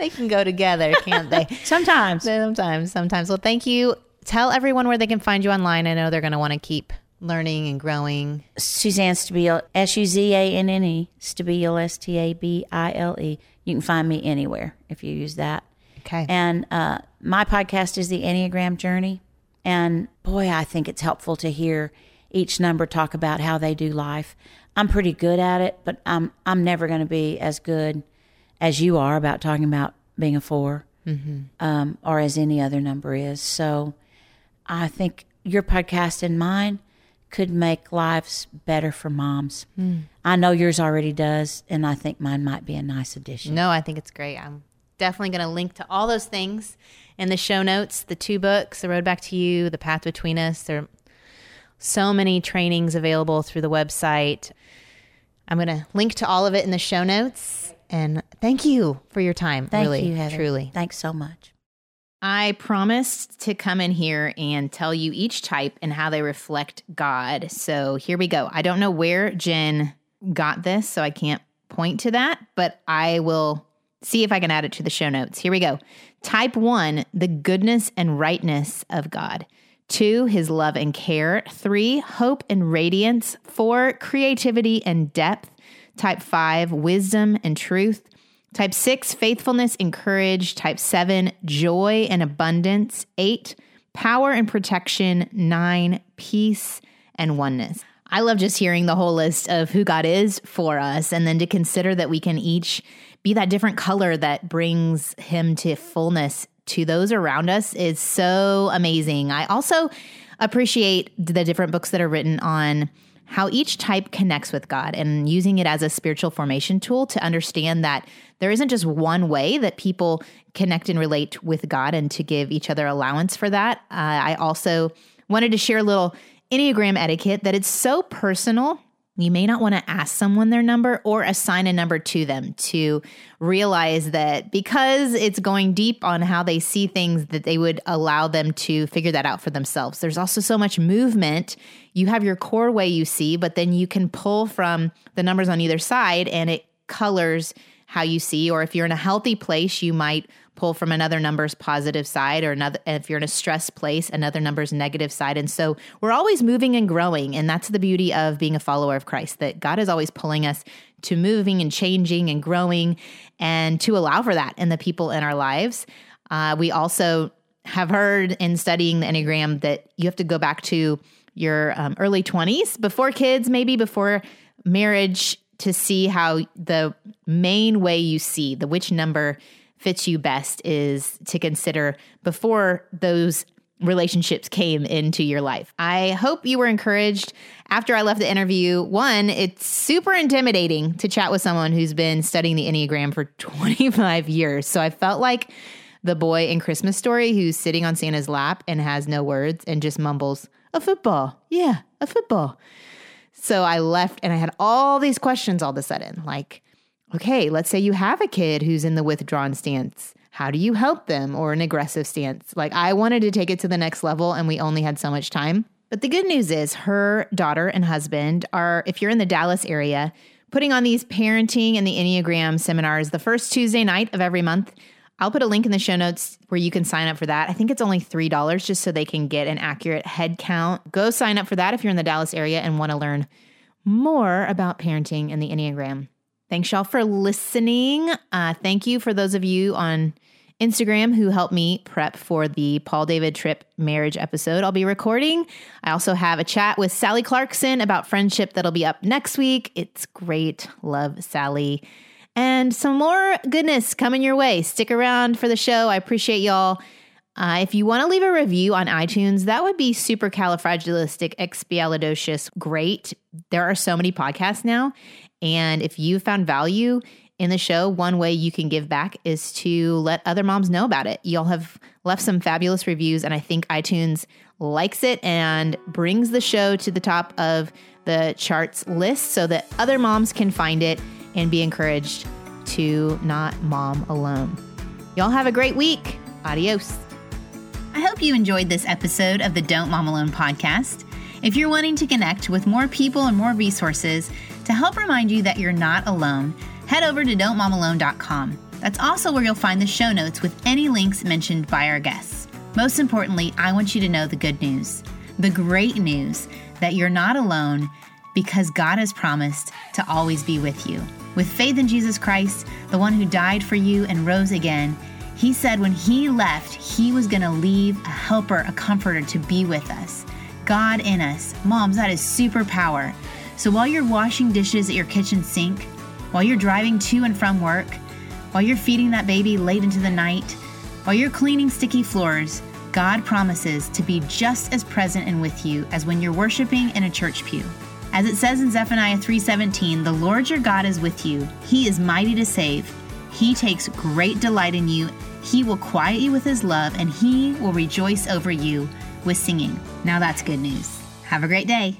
can go together, can't they? Sometimes. sometimes, sometimes. Well, thank you. Tell everyone where they can find you online. I know they're going to want to keep learning and growing. Suzanne Stabile, S U Z A N N E, Stabile, S T A B I L E. You can find me anywhere if you use that. Okay. And uh, my podcast is the Enneagram Journey. And boy, I think it's helpful to hear each number talk about how they do life. I'm pretty good at it, but I'm I'm never going to be as good as you are about talking about being a 4 um, or as any other number is. So I think your podcast and mine could make lives better for moms. Hmm. I know yours already does, and I think mine might be a nice addition. No, I think it's great. I'm definitely going to link to all those things in the show notes the two books, The Road Back to You, The Path Between Us. There are so many trainings available through the website. I'm going to link to all of it in the show notes. And thank you for your time. Thank really, you, Heather. truly. Thanks so much. I promised to come in here and tell you each type and how they reflect God. So here we go. I don't know where Jen got this, so I can't point to that, but I will see if I can add it to the show notes. Here we go. Type one, the goodness and rightness of God. Two, his love and care. Three, hope and radiance. Four, creativity and depth. Type five, wisdom and truth. Type six, faithfulness and courage. Type seven, joy and abundance. Eight, power and protection. Nine, peace and oneness. I love just hearing the whole list of who God is for us and then to consider that we can each be that different color that brings him to fullness to those around us is so amazing. I also appreciate the different books that are written on how each type connects with God and using it as a spiritual formation tool to understand that there isn't just one way that people connect and relate with God and to give each other allowance for that. Uh, I also wanted to share a little Enneagram etiquette that it's so personal. You may not want to ask someone their number or assign a number to them to realize that because it's going deep on how they see things, that they would allow them to figure that out for themselves. There's also so much movement. You have your core way you see, but then you can pull from the numbers on either side and it colors how you see. Or if you're in a healthy place, you might pull from another number's positive side or another if you're in a stressed place another number's negative side. And so we're always moving and growing and that's the beauty of being a follower of christ that god is always pulling us to moving and changing and growing and to allow for that in the people in our lives. Uh, we also have heard in studying the enneagram that you have to go back to your um, early 20s before kids maybe before marriage to see how the main way you see the which number fits you best is to consider before those relationships came into your life. I hope you were encouraged after I left the interview. One, it's super intimidating to chat with someone who's been studying the Enneagram for 25 years. So I felt like the boy in Christmas Story who's sitting on Santa's lap and has no words and just mumbles, a football. Yeah, a football. So I left and I had all these questions all of a sudden like, okay, let's say you have a kid who's in the withdrawn stance. How do you help them or an aggressive stance? Like, I wanted to take it to the next level and we only had so much time. But the good news is her daughter and husband are, if you're in the Dallas area, putting on these parenting and the Enneagram seminars the first Tuesday night of every month. I'll put a link in the show notes where you can sign up for that. I think it's only $3 just so they can get an accurate head count. Go sign up for that if you're in the Dallas area and want to learn more about parenting and the Enneagram. Thanks, y'all, for listening. Uh, thank you for those of you on Instagram who helped me prep for the Paul David Tripp marriage episode I'll be recording. I also have a chat with Sally Clarkson about friendship that'll be up next week. It's great. Love Sally. And some more goodness coming your way. Stick around for the show. I appreciate y'all. Uh, if you want to leave a review on iTunes, that would be super califragilistic expialidocious. great. There are so many podcasts now. And if you found value in the show, one way you can give back is to let other moms know about it. Y'all have left some fabulous reviews, and I think iTunes likes it and brings the show to the top of the charts list so that other moms can find it and be encouraged to not mom alone. Y'all have a great week. Adios. I hope you enjoyed this episode of the Don't Mom Alone podcast. If you're wanting to connect with more people and more resources to help remind you that you're not alone, head over to don'tmomalone.com. That's also where you'll find the show notes with any links mentioned by our guests. Most importantly, I want you to know the good news the great news that you're not alone because God has promised to always be with you. With faith in Jesus Christ, the one who died for you and rose again, he said when he left, he was going to leave a helper, a comforter to be with us. God in us. Moms, that is superpower. So while you're washing dishes at your kitchen sink, while you're driving to and from work, while you're feeding that baby late into the night, while you're cleaning sticky floors, God promises to be just as present and with you as when you're worshiping in a church pew. As it says in Zephaniah 3:17, "The Lord your God is with you. He is mighty to save. He takes great delight in you. He will quiet you with his love and he will rejoice over you with singing." Now that's good news. Have a great day.